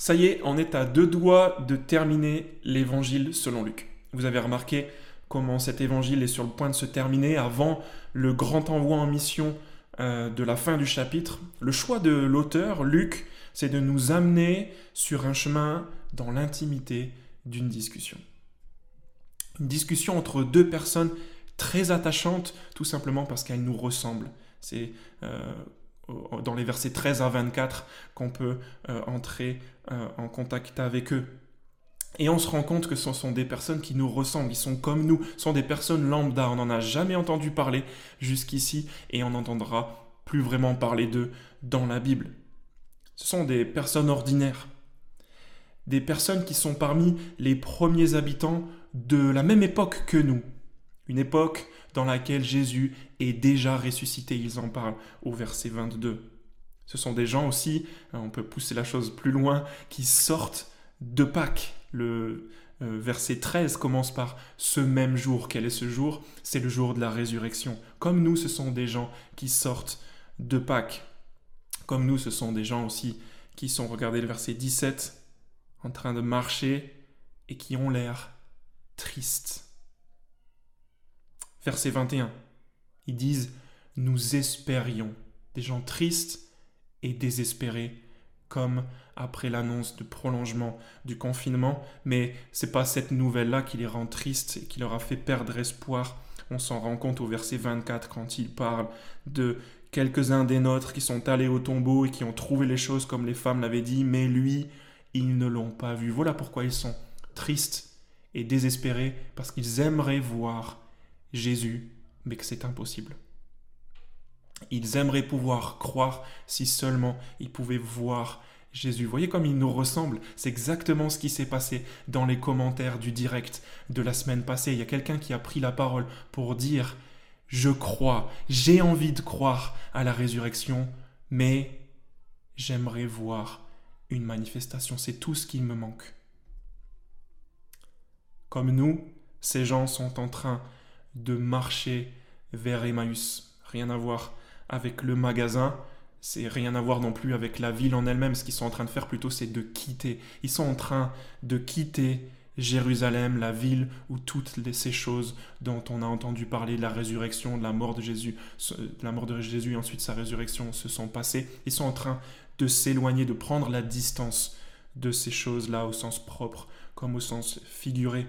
Ça y est, on est à deux doigts de terminer l'évangile selon Luc. Vous avez remarqué comment cet évangile est sur le point de se terminer avant le grand envoi en mission euh, de la fin du chapitre. Le choix de l'auteur, Luc, c'est de nous amener sur un chemin dans l'intimité d'une discussion. Une discussion entre deux personnes très attachantes, tout simplement parce qu'elles nous ressemblent. C'est euh, dans les versets 13 à 24 qu'on peut euh, entrer euh, en contact avec eux. Et on se rend compte que ce sont des personnes qui nous ressemblent, ils sont comme nous, ce sont des personnes lambda, on n'en a jamais entendu parler jusqu'ici et on n'entendra plus vraiment parler d'eux dans la Bible. Ce sont des personnes ordinaires, des personnes qui sont parmi les premiers habitants de la même époque que nous, une époque dans laquelle Jésus est déjà ressuscité. Ils en parlent au verset 22. Ce sont des gens aussi, euh, on peut pousser la chose plus loin, qui sortent de Pâques. Le euh, verset 13 commence par ce même jour. Quel est ce jour? C'est le jour de la résurrection. Comme nous, ce sont des gens qui sortent de Pâques. Comme nous, ce sont des gens aussi qui sont, regardez le verset 17, en train de marcher et qui ont l'air tristes verset 21. Ils disent Nous espérions. Des gens tristes et désespérés, comme après l'annonce du prolongement du confinement, mais c'est pas cette nouvelle-là qui les rend tristes et qui leur a fait perdre espoir. On s'en rend compte au verset 24 quand il parle de quelques-uns des nôtres qui sont allés au tombeau et qui ont trouvé les choses comme les femmes l'avaient dit, mais lui, ils ne l'ont pas vu. Voilà pourquoi ils sont tristes et désespérés, parce qu'ils aimeraient voir Jésus, mais que c'est impossible. Ils aimeraient pouvoir croire si seulement ils pouvaient voir Jésus. Voyez comme il nous ressemble C'est exactement ce qui s'est passé dans les commentaires du direct de la semaine passée. Il y a quelqu'un qui a pris la parole pour dire Je crois, j'ai envie de croire à la résurrection, mais j'aimerais voir une manifestation. C'est tout ce qui me manque. Comme nous, ces gens sont en train de marcher vers Emmaüs. Rien à voir avec le magasin, c'est rien à voir non plus avec la ville en elle-même. Ce qu'ils sont en train de faire plutôt, c'est de quitter. Ils sont en train de quitter Jérusalem, la ville où toutes ces choses dont on a entendu parler, la résurrection, de la mort de Jésus, la mort de Jésus et ensuite sa résurrection se sont passées. Ils sont en train de s'éloigner, de prendre la distance de ces choses-là au sens propre comme au sens figuré.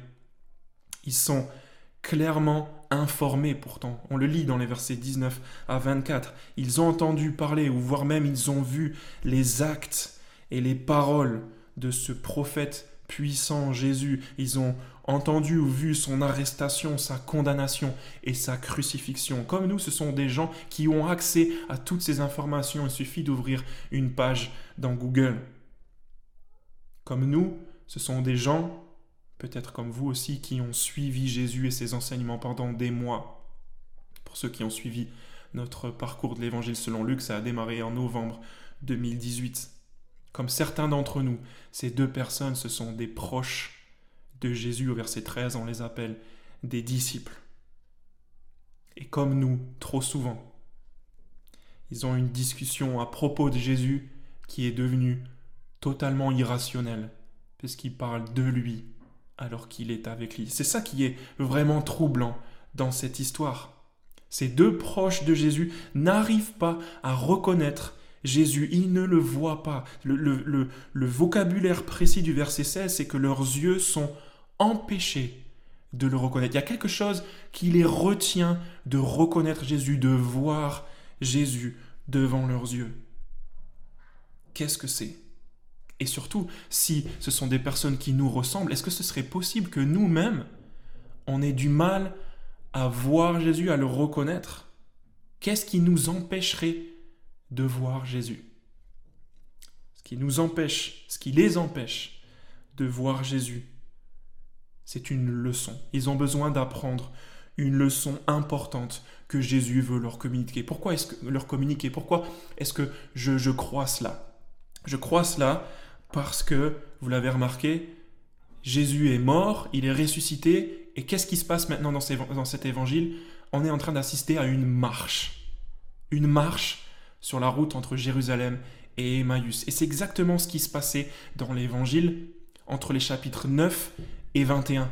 Ils sont clairement informés pourtant. On le lit dans les versets 19 à 24. Ils ont entendu parler, ou voire même ils ont vu les actes et les paroles de ce prophète puissant Jésus. Ils ont entendu ou vu son arrestation, sa condamnation et sa crucifixion. Comme nous, ce sont des gens qui ont accès à toutes ces informations. Il suffit d'ouvrir une page dans Google. Comme nous, ce sont des gens peut-être comme vous aussi, qui ont suivi Jésus et ses enseignements pendant des mois. Pour ceux qui ont suivi notre parcours de l'Évangile selon Luc, ça a démarré en novembre 2018. Comme certains d'entre nous, ces deux personnes, ce sont des proches de Jésus. Au verset 13, on les appelle des disciples. Et comme nous, trop souvent, ils ont une discussion à propos de Jésus qui est devenue totalement irrationnelle, puisqu'ils parlent de lui alors qu'il est avec lui. C'est ça qui est vraiment troublant dans cette histoire. Ces deux proches de Jésus n'arrivent pas à reconnaître Jésus, ils ne le voient pas. Le, vocabulaire précis du verset 16, c'est que leurs yeux sont empêchés de le reconnaître. Il y a quelque chose qui les retient de reconnaître Jésus, de voir Jésus devant leurs yeux. Qu'est-ce que c'est? Et surtout, si ce sont des personnes qui nous ressemblent, est-ce que ce serait possible que nous-mêmes, on ait du mal à voir Jésus, à le reconnaître? Qu'est-ce qui nous empêcherait de voir Jésus? Ce qui nous empêche, ce qui les empêche de voir Jésus, c'est une leçon. Ils ont besoin d'apprendre une leçon importante que Jésus veut leur communiquer. Pourquoi est-ce que leur communiquer? Pourquoi est-ce que je, je crois cela? Je crois cela parce que, vous l'avez remarqué, Jésus est mort, il est ressuscité, et qu'est-ce qui se passe maintenant dans, cet évangile? On est en train d'assister à une marche. Une marche sur la route entre Jérusalem et Emmaüs. Et c'est exactement ce qui se passait dans l'évangile entre les chapitres 9 et 21.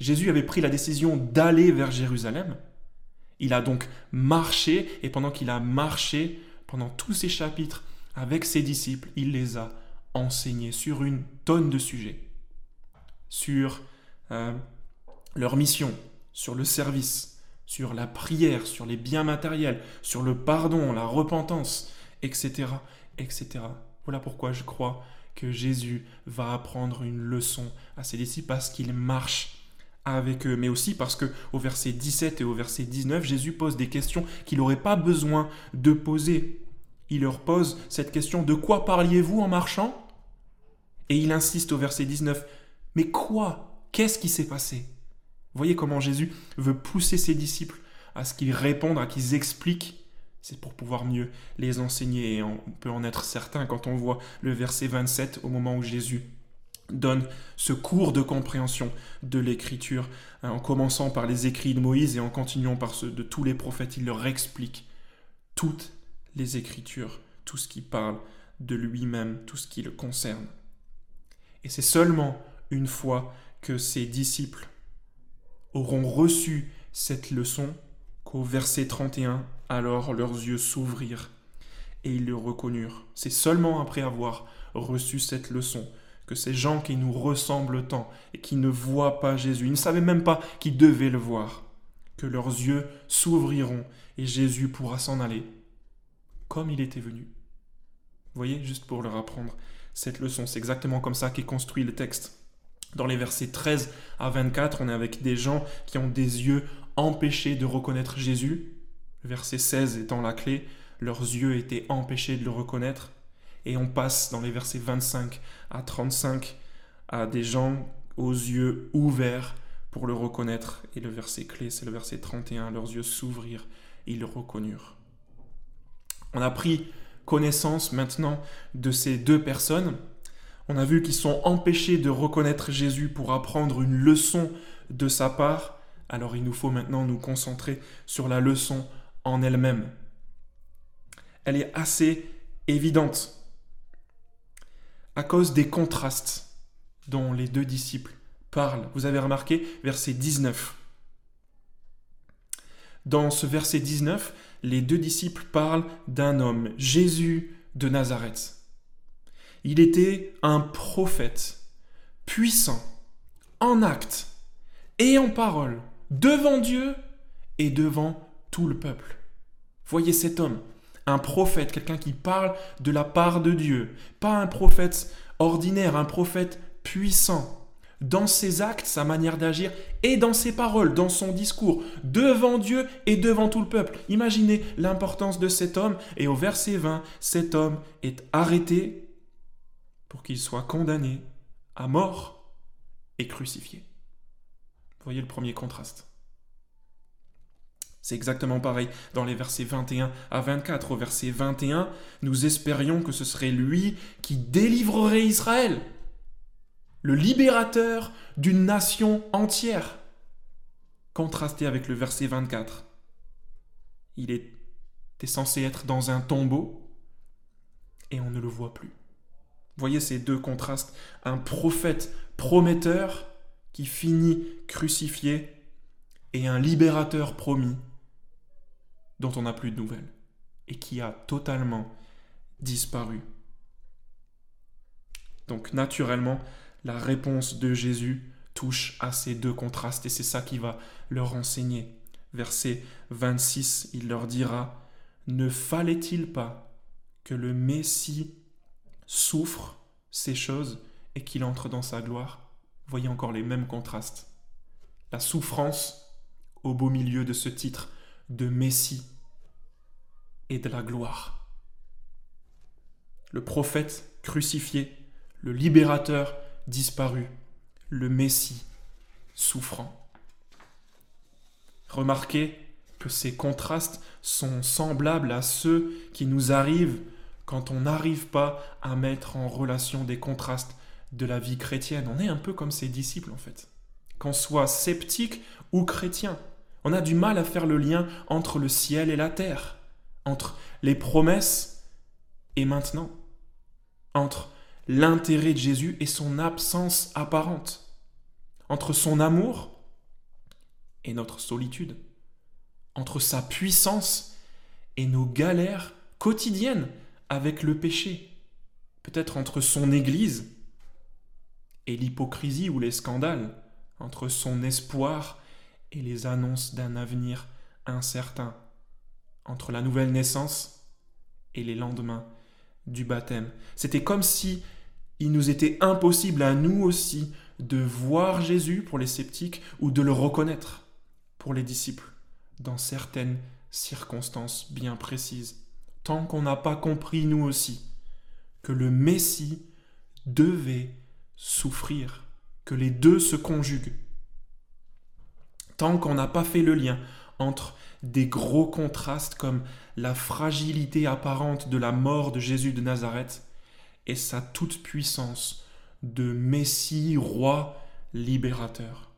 Jésus avait pris la décision d'aller vers Jérusalem. Il a donc marché, et pendant qu'il a marché, pendant tous ces chapitres, avec ses disciples, il les a enseignés sur une tonne de sujets. Sur euh, leur mission, sur le service, sur la prière, sur les biens matériels, sur le pardon, la repentance, etc., etc. Voilà pourquoi je crois que Jésus va apprendre une leçon à ses disciples parce qu'il marche avec eux, mais aussi parce que au verset 17 et au verset 19, Jésus pose des questions qu'il n'aurait pas besoin de poser. Il leur pose cette question de quoi parliez-vous en marchant? Et il insiste au verset 19, mais quoi? Qu'est-ce qui s'est passé? Voyez comment Jésus veut pousser ses disciples à ce qu'ils répondent, à qu'ils expliquent. C'est pour pouvoir mieux les enseigner. Et on peut en être certain quand on voit le verset 27 au moment où Jésus donne ce cours de compréhension de l'écriture, hein, en commençant par les écrits de Moïse et en continuant par ceux de tous les prophètes. Il leur explique toutes les écritures, tout ce qui parle de lui-même, tout ce qui le concerne. Et c'est seulement une fois que ses disciples auront reçu cette leçon qu'au verset 31, alors leurs yeux s'ouvrirent et ils le reconnurent. C'est seulement après avoir reçu cette leçon que ces gens qui nous ressemblent tant et qui ne voient pas Jésus, ils ne savaient même pas qu'ils devaient le voir, que leurs yeux s'ouvriront et Jésus pourra s'en aller comme il était venu. Vous voyez, juste pour leur apprendre cette leçon, c'est exactement comme ça qu'est construit le texte. Dans les versets 13 à 24, on est avec des gens qui ont des yeux empêchés de reconnaître Jésus. verset 16 étant la clé, leurs yeux étaient empêchés de le reconnaître. Et on passe dans les versets 25 à 35 à des gens aux yeux ouverts pour le reconnaître. Et le verset clé, c'est le verset 31, leurs yeux s'ouvrirent, ils le reconnurent. On a pris connaissance maintenant de ces deux personnes on a vu qu'ils sont empêchés de reconnaître Jésus pour apprendre une leçon de sa part. Alors il nous faut maintenant nous concentrer sur la leçon en elle-même. Elle est assez évidente à cause des contrastes dont les deux disciples parlent. Vous avez remarqué verset 19. Dans ce verset 19, les deux disciples parlent d'un homme, Jésus de Nazareth. Il était un prophète, puissant, en acte et en parole, devant Dieu et devant tout le peuple. Voyez cet homme, un prophète, quelqu'un qui parle de la part de Dieu, pas un prophète ordinaire, un prophète puissant, dans ses actes, sa manière d'agir, et dans ses paroles, dans son discours, devant Dieu et devant tout le peuple. Imaginez l'importance de cet homme, et au verset 20, cet homme est arrêté pour qu'il soit condamné à mort et crucifié. Voyez le premier contraste. C'est exactement pareil dans les versets 21 à 24. Au verset 21, nous espérions que ce serait lui qui délivrerait Israël, le libérateur d'une nation entière. Contrasté avec le verset 24. Il était censé être dans un tombeau et on ne le voit plus. Voyez ces deux contrastes. Un prophète prometteur qui finit crucifié et un libérateur promis dont on n'a plus de nouvelles et qui a totalement disparu. Donc naturellement, la réponse de Jésus touche à ces deux contrastes et c'est ça qui va leur enseigner. Verset 26, il leur dira, Ne fallait-il pas que le Messie souffre ces choses et qu'il entre dans sa gloire? Voyez encore les mêmes contrastes. La souffrance au beau milieu de ce titre de Messie et de la gloire. Le prophète crucifié, le libérateur disparu, le Messie souffrant. Remarquez que ces contrastes sont semblables à ceux qui nous arrivent quand on n'arrive pas à mettre en relation des contrastes de la vie chrétienne. On est un peu comme ses disciples en fait. Qu'on soit sceptique ou chrétien, on a du mal à faire le lien entre le ciel et la terre, entre les promesses et maintenant, entre l'intérêt de Jésus et son absence apparente, entre son amour et notre solitude, entre sa puissance et nos galères quotidiennes avec le péché, peut-être entre son Église et l'hypocrisie ou les scandales, entre son espoir et les annonces d'un avenir incertain, entre la nouvelle naissance et les lendemains du baptême. C'était comme si il nous était impossible à nous aussi de voir Jésus pour les sceptiques ou de le reconnaître pour les disciples dans certaines circonstances bien précises, tant qu'on n'a pas compris nous aussi que le Messie devait souffrir, que les deux se conjuguent. Tant qu'on n'a pas fait le lien entre des gros contrastes comme la fragilité apparente de la mort de Jésus de Nazareth et sa toute-puissance de Messie, roi, libérateur.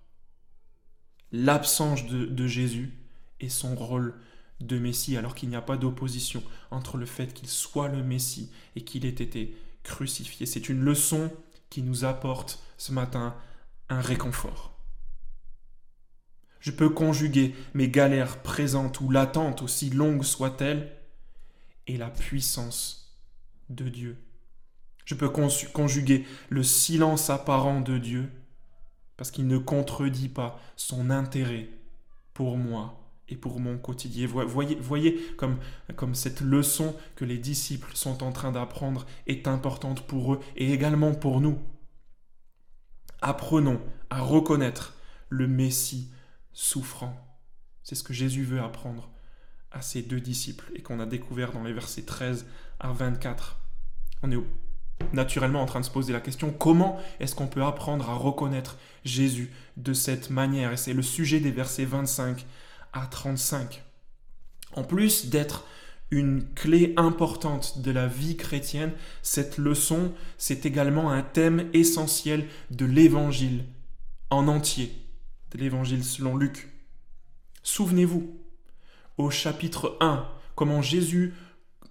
L'absence de, de, Jésus et son rôle de Messie, alors qu'il n'y a pas d'opposition entre le fait qu'il soit le Messie et qu'il ait été crucifié. C'est une leçon qui nous apporte ce matin un réconfort. Je peux conjuguer mes galères présentes ou latentes, aussi longues soient-elles, et la puissance de Dieu. Je peux conjuguer le silence apparent de Dieu, parce qu'il ne contredit pas son intérêt pour moi et pour mon quotidien. Voyez, comme, comme cette leçon que les disciples sont en train d'apprendre est importante pour eux et également pour nous. Apprenons à reconnaître le Messie souffrant. C'est ce que Jésus veut apprendre à ses deux disciples et qu'on a découvert dans les versets 13 à 24. On est naturellement en train de se poser la question comment est-ce qu'on peut apprendre à reconnaître Jésus de cette manière? Et c'est le sujet des versets 25 à 35. En plus d'être une clé importante de la vie chrétienne, cette leçon, c'est également un thème essentiel de l'Évangile en entier l'évangile selon Luc. Souvenez-vous, au chapitre 1, comment Jésus,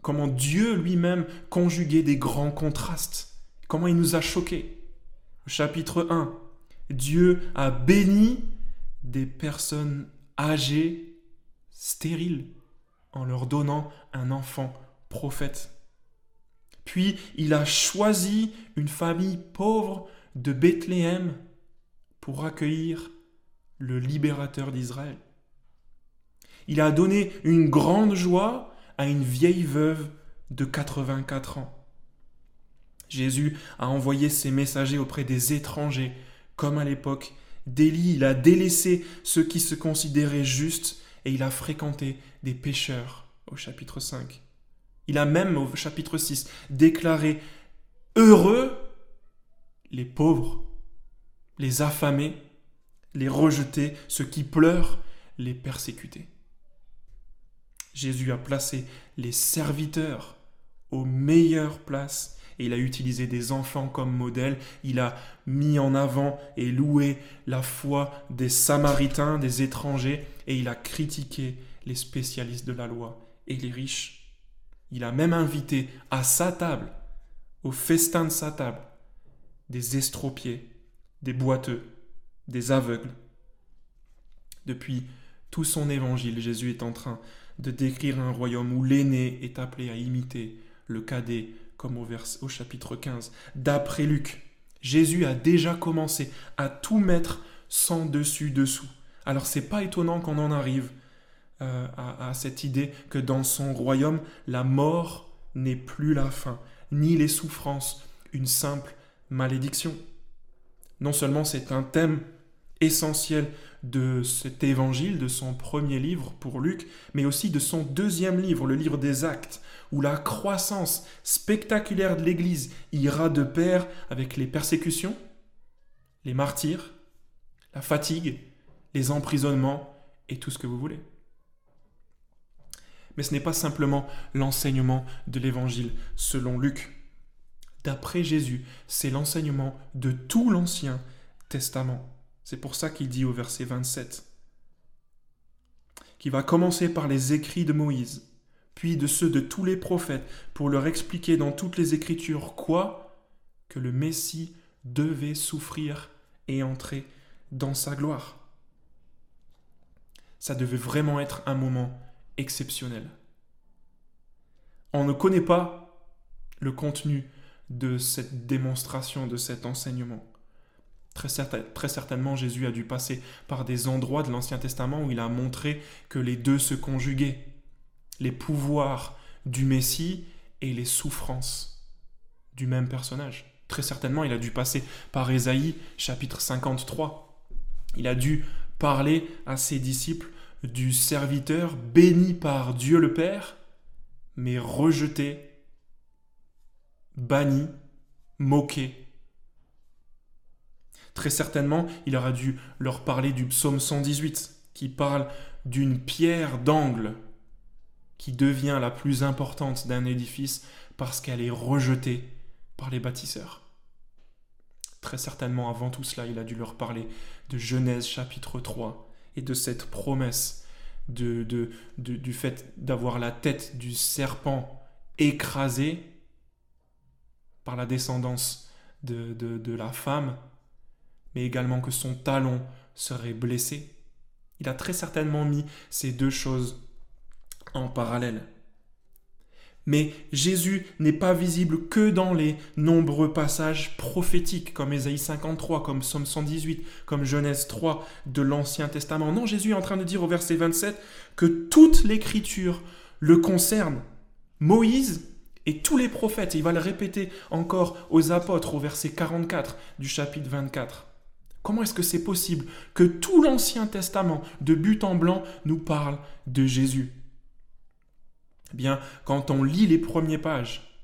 comment Dieu lui-même conjuguait des grands contrastes, comment il nous a choqués. Au chapitre 1, Dieu a béni des personnes âgées, stériles, en leur donnant un enfant prophète. Puis il a choisi une famille pauvre de Bethléem pour accueillir le libérateur d'Israël. Il a donné une grande joie à une vieille veuve de 84 ans. Jésus a envoyé ses messagers auprès des étrangers, comme à l'époque d'Élie. Il a délaissé ceux qui se considéraient justes et il a fréquenté des pécheurs au chapitre 5. Il a même au chapitre 6 déclaré heureux les pauvres, les affamés, les rejeter, ceux qui pleurent, les persécuter. Jésus a placé les serviteurs aux meilleures places et il a utilisé des enfants comme modèle. Il a mis en avant et loué la foi des Samaritains, des étrangers, et il a critiqué les spécialistes de la loi et les riches. Il a même invité à sa table, au festin de sa table, des estropiés, des boiteux, des aveugles. Depuis tout son évangile, Jésus est en train de décrire un royaume où l'aîné est appelé à imiter le cadet, comme au, chapitre 15. D'après Luc, Jésus a déjà commencé à tout mettre sans dessus-dessous. Alors c'est pas étonnant qu'on en arrive euh, à cette idée que dans son royaume, la mort n'est plus la fin, ni les souffrances, une simple malédiction. Non seulement c'est un thème essentiel de cet évangile, de son premier livre pour Luc, mais aussi de son deuxième livre, le livre des actes, où la croissance spectaculaire de l'Église ira de pair avec les persécutions, les martyrs, la fatigue, les emprisonnements et tout ce que vous voulez. Mais ce n'est pas simplement l'enseignement de l'Évangile selon Luc. D'après Jésus, c'est l'enseignement de tout l'Ancien Testament. C'est pour ça qu'il dit au verset 27 qu'il va commencer par les écrits de Moïse, puis de ceux de tous les prophètes, pour leur expliquer dans toutes les Écritures quoi? Que le Messie devait souffrir et entrer dans sa gloire. Ça devait vraiment être un moment exceptionnel. On ne connaît pas le contenu de cette démonstration, de cet enseignement. Très, certainement, Jésus a dû passer par des endroits de l'Ancien Testament où il a montré que les deux se conjuguaient. Les pouvoirs du Messie et les souffrances du même personnage. Très certainement, il a dû passer par Ésaïe chapitre 53. Il a dû parler à ses disciples du serviteur béni par Dieu le Père, mais rejeté, banni, moqué. Très certainement, il aura dû leur parler du psaume 118, qui parle d'une pierre d'angle qui devient la plus importante d'un édifice parce qu'elle est rejetée par les bâtisseurs. Très certainement, avant tout cela, il a dû leur parler de Genèse chapitre 3 et de cette promesse de, de, du fait d'avoir la tête du serpent écrasée par la descendance de, de la femme, mais également que son talon serait blessé. Il a très certainement mis ces deux choses en parallèle. Mais Jésus n'est pas visible que dans les nombreux passages prophétiques, comme Ésaïe 53, comme Psaume 118, comme Genèse 3 de l'Ancien Testament. Non, Jésus est en train de dire au verset 27 que toute l'écriture le concerne. Moïse et tous les prophètes, il va le répéter encore aux apôtres au verset 44 du chapitre 24. Comment est-ce que c'est possible que tout l'Ancien Testament, de but en blanc, nous parle de Jésus? Eh bien, quand on lit les premières pages,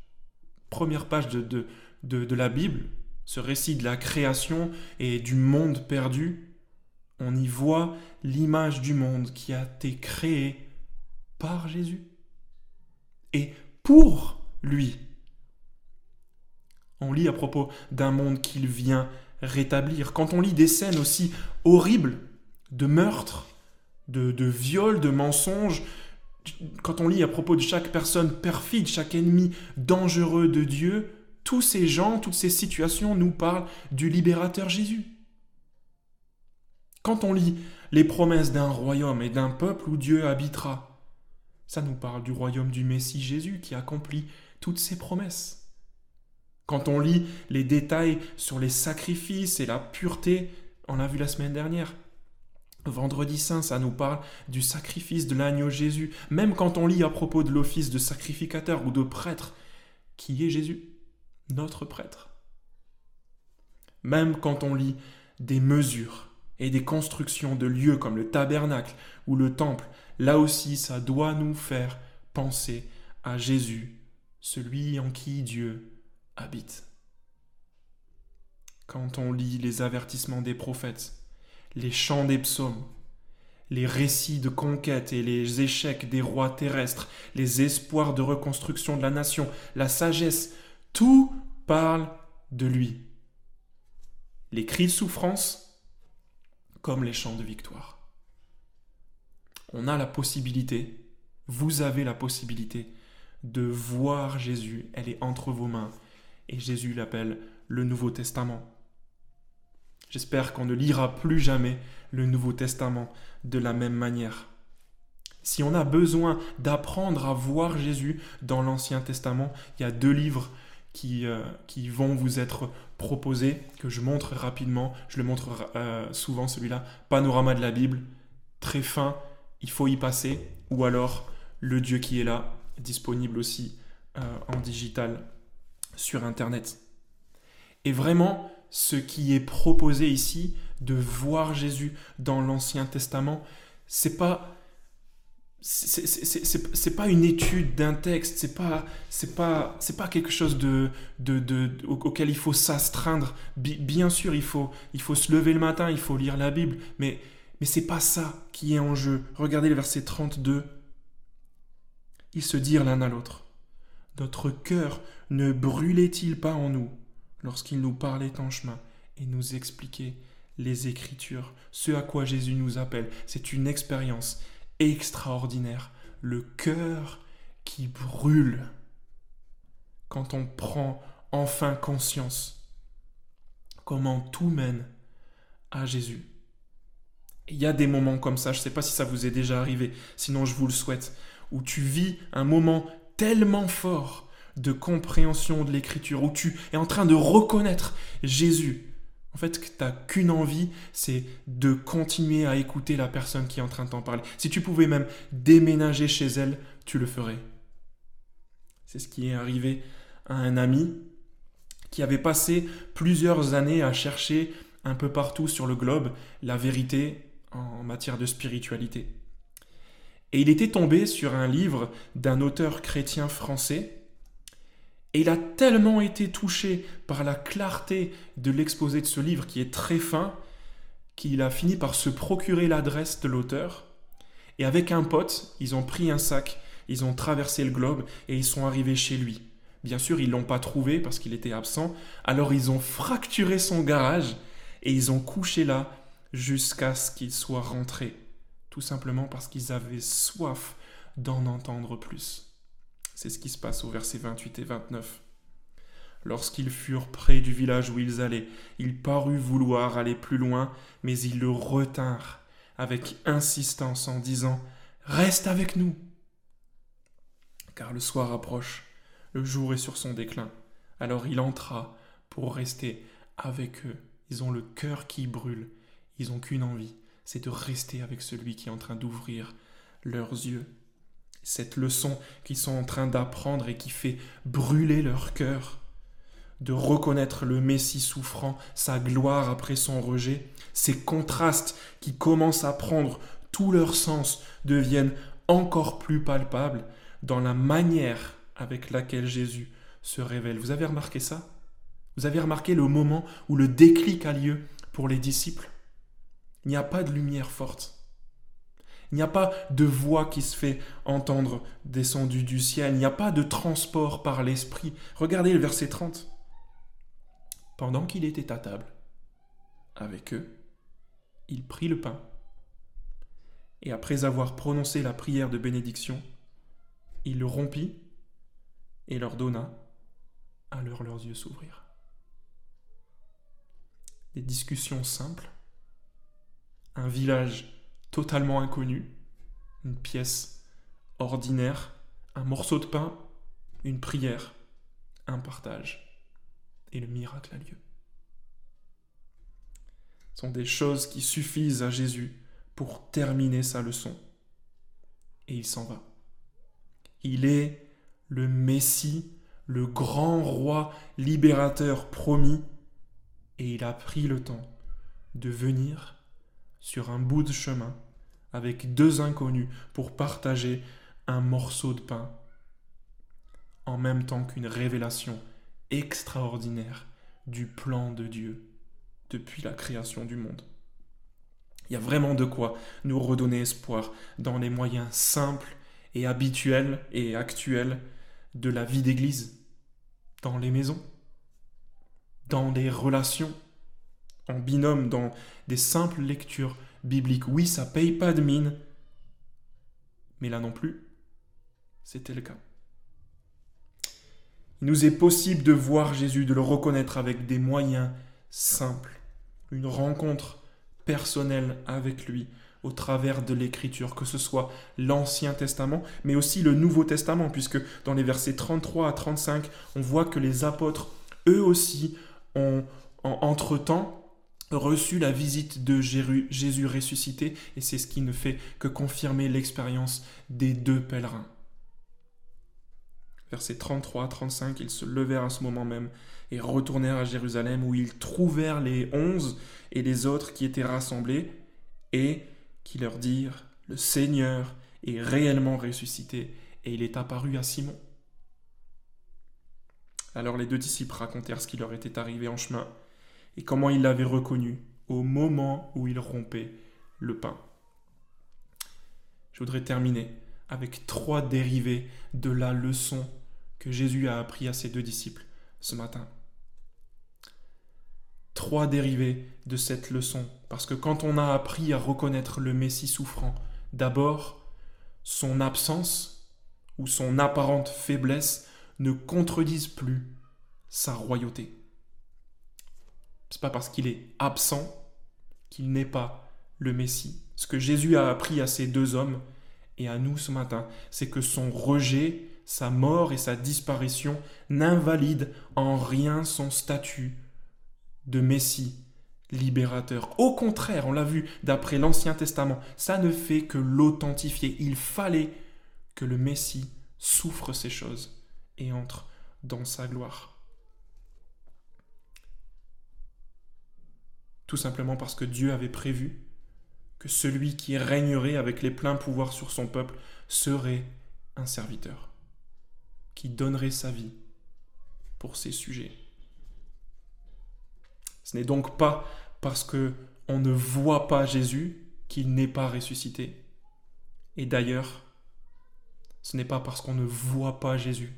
première page de, de, de, la Bible, ce récit de la création et du monde perdu, on y voit l'image du monde qui a été créé par Jésus et pour lui. On lit à propos d'un monde qu'il vient rétablir. Quand on lit des scènes aussi horribles de meurtres, de, de viols, de mensonges, quand on lit à propos de chaque personne perfide, chaque ennemi dangereux de Dieu, tous ces gens, toutes ces situations nous parlent du libérateur Jésus. Quand on lit les promesses d'un royaume et d'un peuple où Dieu habitera, ça nous parle du royaume du Messie Jésus qui accomplit toutes ces promesses. Quand on lit les détails sur les sacrifices et la pureté, on l'a vu la semaine dernière, Vendredi Saint, ça nous parle du sacrifice de l'agneau Jésus. Même quand on lit à propos de l'office de sacrificateur ou de prêtre, qui est Jésus? Notre prêtre. Même quand on lit des mesures et des constructions de lieux comme le tabernacle ou le temple, là aussi ça doit nous faire penser à Jésus, celui en qui Dieu habite. Quand on lit les avertissements des prophètes, les chants des psaumes, les récits de conquête et les échecs des rois terrestres, les espoirs de reconstruction de la nation, la sagesse, tout parle de lui. Les cris de souffrance comme les chants de victoire. On a la possibilité, vous avez la possibilité de voir Jésus, elle est entre vos mains, et Jésus l'appelle le Nouveau Testament. J'espère qu'on ne lira plus jamais le Nouveau Testament de la même manière. Si on a besoin d'apprendre à voir Jésus dans l'Ancien Testament, il y a deux livres qui, euh, vont vous être proposés, que je montre rapidement. Je le montre euh, souvent celui-là, Panorama de la Bible, très fin, il faut y passer, ou alors Le Dieu qui est là, disponible aussi euh, en digital sur Internet. Et vraiment, ce qui est proposé ici, de voir Jésus dans l'Ancien Testament, c'est pas c'est pas une étude d'un texte, c'est pas c'est pas c'est pas quelque chose auquel il faut s'astreindre. Bien sûr, il faut il faut se lever le matin, il faut lire la Bible, mais mais c'est pas ça qui est en jeu. Regardez le verset 32. Ils se dirent l'un à l'autre. Notre cœur ne brûlait-il pas en nous lorsqu'il nous parlait en chemin et nous expliquait les Écritures, ce à quoi Jésus nous appelle? C'est une expérience extraordinaire. Le cœur qui brûle quand on prend enfin conscience comment tout mène à Jésus. Il y a des moments comme ça, je ne sais pas si ça vous est déjà arrivé, sinon je vous le souhaite, où tu vis un moment tellement fort de compréhension de l'écriture, où tu es en train de reconnaître Jésus. En fait, tu n'as qu'une envie, c'est de continuer à écouter la personne qui est en train de t'en parler. Si tu pouvais même déménager chez elle, tu le ferais. C'est ce qui est arrivé à un ami qui avait passé plusieurs années à chercher un peu partout sur le globe la vérité en matière de spiritualité. Et il était tombé sur un livre d'un auteur chrétien français, et il a tellement été touché par la clarté de l'exposé de ce livre qui est très fin, qu'il a fini par se procurer l'adresse de l'auteur, et avec un pote, ils ont pris un sac, ils ont traversé le globe, et ils sont arrivés chez lui. Bien sûr, ils l'ont pas trouvé parce qu'il était absent, alors ils ont fracturé son garage, et ils ont couché là jusqu'à ce qu'il soit rentré, tout simplement parce qu'ils avaient soif d'en entendre plus. C'est ce qui se passe au verset 28 et 29. Lorsqu'ils furent près du village où ils allaient, il parut vouloir aller plus loin, mais ils le retinrent avec insistance en disant Reste avec nous Car le soir approche, le jour est sur son déclin. Alors il entra pour rester avec eux. Ils ont le cœur qui brûle ils n'ont qu'une envie, c'est de rester avec celui qui est en train d'ouvrir leurs yeux. Cette leçon qu'ils sont en train d'apprendre et qui fait brûler leur cœur, de reconnaître le Messie souffrant, sa gloire après son rejet, ces contrastes qui commencent à prendre tout leur sens deviennent encore plus palpables dans la manière avec laquelle Jésus se révèle. Vous avez remarqué ça? Vous avez remarqué le moment où le déclic a lieu pour les disciples? Il n'y a pas de lumière forte. Il n'y a pas de voix qui se fait entendre descendue du ciel. Il n'y a pas de transport par l'esprit. Regardez le verset 30. Pendant qu'il était à table avec eux, il prit le pain et après avoir prononcé la prière de bénédiction, il le rompit et leur donna, alors leurs yeux s'ouvrirent. Des discussions simples un village totalement inconnu, une pièce ordinaire, un morceau de pain, une prière, un partage. Et le miracle a lieu. Ce sont des choses qui suffisent à Jésus pour terminer sa leçon. Et il s'en va. Il est le Messie, le grand roi libérateur promis, et il a pris le temps de venir sur un bout de chemin avec deux inconnus pour partager un morceau de pain, en même temps qu'une révélation extraordinaire du plan de Dieu depuis la création du monde. Il y a vraiment de quoi nous redonner espoir dans les moyens simples et habituels et actuels de la vie d'Église, dans les maisons, dans les relations, en binôme dans des simples lectures bibliques. Oui, ça paye pas de mine, mais là non plus, c'était le cas. Il nous est possible de voir Jésus, de le reconnaître avec des moyens simples, une rencontre personnelle avec lui au travers de l'écriture, que ce soit l'Ancien Testament, mais aussi le Nouveau Testament, puisque dans les versets 33 à 35, on voit que les apôtres, eux aussi, ont, entre-temps, reçu la visite de Jésus ressuscité, et c'est ce qui ne fait que confirmer l'expérience des deux pèlerins. Versets 33 à 35, ils se levèrent à ce moment même et retournèrent à Jérusalem où ils trouvèrent les onze et les autres qui étaient rassemblés et qui leur dirent, le Seigneur est réellement ressuscité et il est apparu à Simon. Alors les deux disciples racontèrent ce qui leur était arrivé en chemin et comment il l'avait reconnu au moment où il rompait le pain. Je voudrais terminer avec trois dérivés de la leçon que Jésus a appris à ses deux disciples ce matin. Trois dérivés de cette leçon, parce que quand on a appris à reconnaître le Messie souffrant, d'abord son absence ou son apparente faiblesse ne contredisent plus sa royauté. C'est pas parce qu'il est absent qu'il n'est pas le Messie. Ce que Jésus a appris à ces deux hommes et à nous ce matin, c'est que son rejet, sa mort et sa disparition n'invalident en rien son statut de Messie libérateur. Au contraire, on l'a vu d'après l'Ancien Testament, ça ne fait que l'authentifier. Il fallait que le Messie souffre ces choses et entre dans sa gloire. Tout simplement parce que Dieu avait prévu que celui qui régnerait avec les pleins pouvoirs sur son peuple serait un serviteur, qui donnerait sa vie pour ses sujets. Ce n'est donc pas parce que on ne voit pas Jésus qu'il n'est pas ressuscité. Et d'ailleurs, ce n'est pas parce qu'on ne voit pas Jésus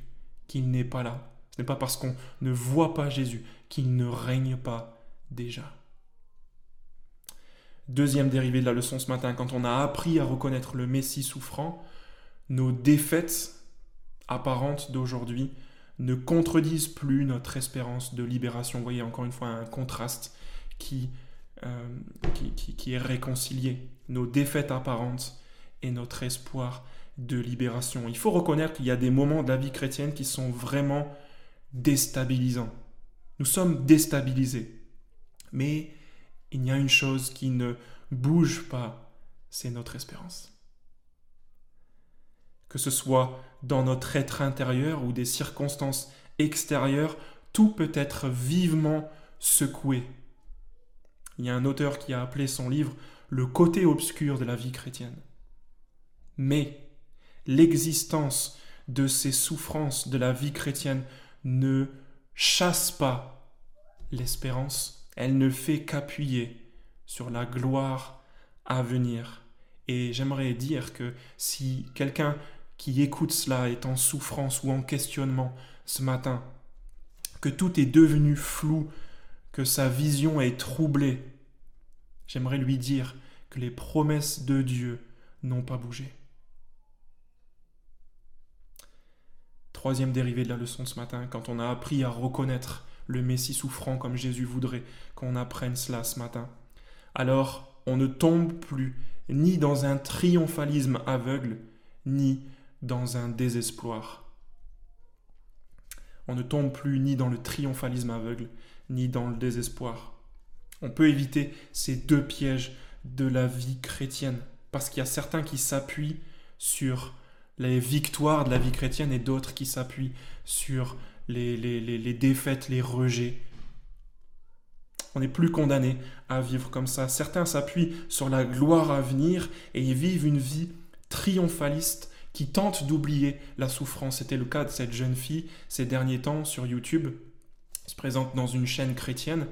qu'il n'est pas là. Ce n'est pas parce qu'on ne voit pas Jésus qu'il ne règne pas déjà. Deuxième dérivée de la leçon ce matin, quand on a appris à reconnaître le Messie souffrant, nos défaites apparentes d'aujourd'hui ne contredisent plus notre espérance de libération. Vous voyez encore une fois un contraste qui, euh, qui, qui, est réconcilié. Nos défaites apparentes et notre espoir de libération. Il faut reconnaître qu'il y a des moments de la vie chrétienne qui sont vraiment déstabilisants. Nous sommes déstabilisés. Mais il y a une chose qui ne bouge pas, c'est notre espérance. Que ce soit dans notre être intérieur ou des circonstances extérieures, tout peut être vivement secoué. Il y a un auteur qui a appelé son livre Le côté obscur de la vie chrétienne. Mais l'existence de ces souffrances de la vie chrétienne ne chasse pas l'espérance elle ne fait qu'appuyer sur la gloire à venir. Et j'aimerais dire que si quelqu'un qui écoute cela est en souffrance ou en questionnement ce matin, que tout est devenu flou, que sa vision est troublée, j'aimerais lui dire que les promesses de Dieu n'ont pas bougé. Troisième dérivé de la leçon ce matin, quand on a appris à reconnaître le Messie souffrant comme Jésus voudrait qu'on apprenne cela ce matin. Alors on ne tombe plus ni dans un triomphalisme aveugle, ni dans un désespoir. On ne tombe plus ni dans le triomphalisme aveugle, ni dans le désespoir. On peut éviter ces deux pièges de la vie chrétienne, parce qu'il y a certains qui s'appuient sur les victoires de la vie chrétienne et d'autres qui s'appuient sur les, défaites, les rejets. On n'est plus condamné à vivre comme ça. Certains s'appuient sur la gloire à venir et ils vivent une vie triomphaliste qui tente d'oublier la souffrance. C'était le cas de cette jeune fille ces derniers temps sur YouTube. Elle se présente dans une chaîne chrétienne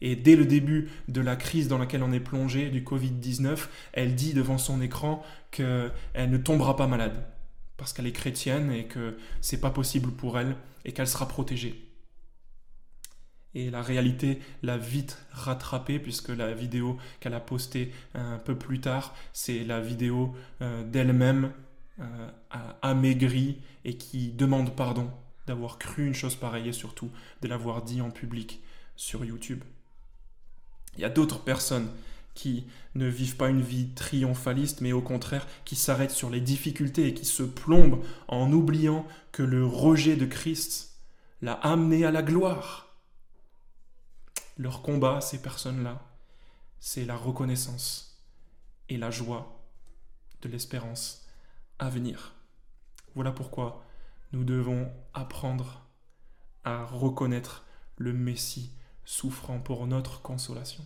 et dès le début de la crise dans laquelle on est plongé du Covid-19, elle dit devant son écran qu'elle ne tombera pas malade parce qu'elle est chrétienne et que c'est pas possible pour elle et qu'elle sera protégée. Et la réalité l'a vite rattrapée puisque la vidéo qu'elle a postée un peu plus tard, c'est la vidéo euh, d'elle-même euh, amaigrie et qui demande pardon d'avoir cru une chose pareille et surtout de l'avoir dit en public sur YouTube. Il y a d'autres personnes qui ne vivent pas une vie triomphaliste, mais au contraire qui s'arrêtent sur les difficultés et qui se plombent en oubliant que le rejet de Christ l'a amené à la gloire. Leur combat, ces personnes-là, c'est la reconnaissance et la joie de l'espérance à venir. Voilà pourquoi nous devons apprendre à reconnaître le Messie souffrant pour notre consolation.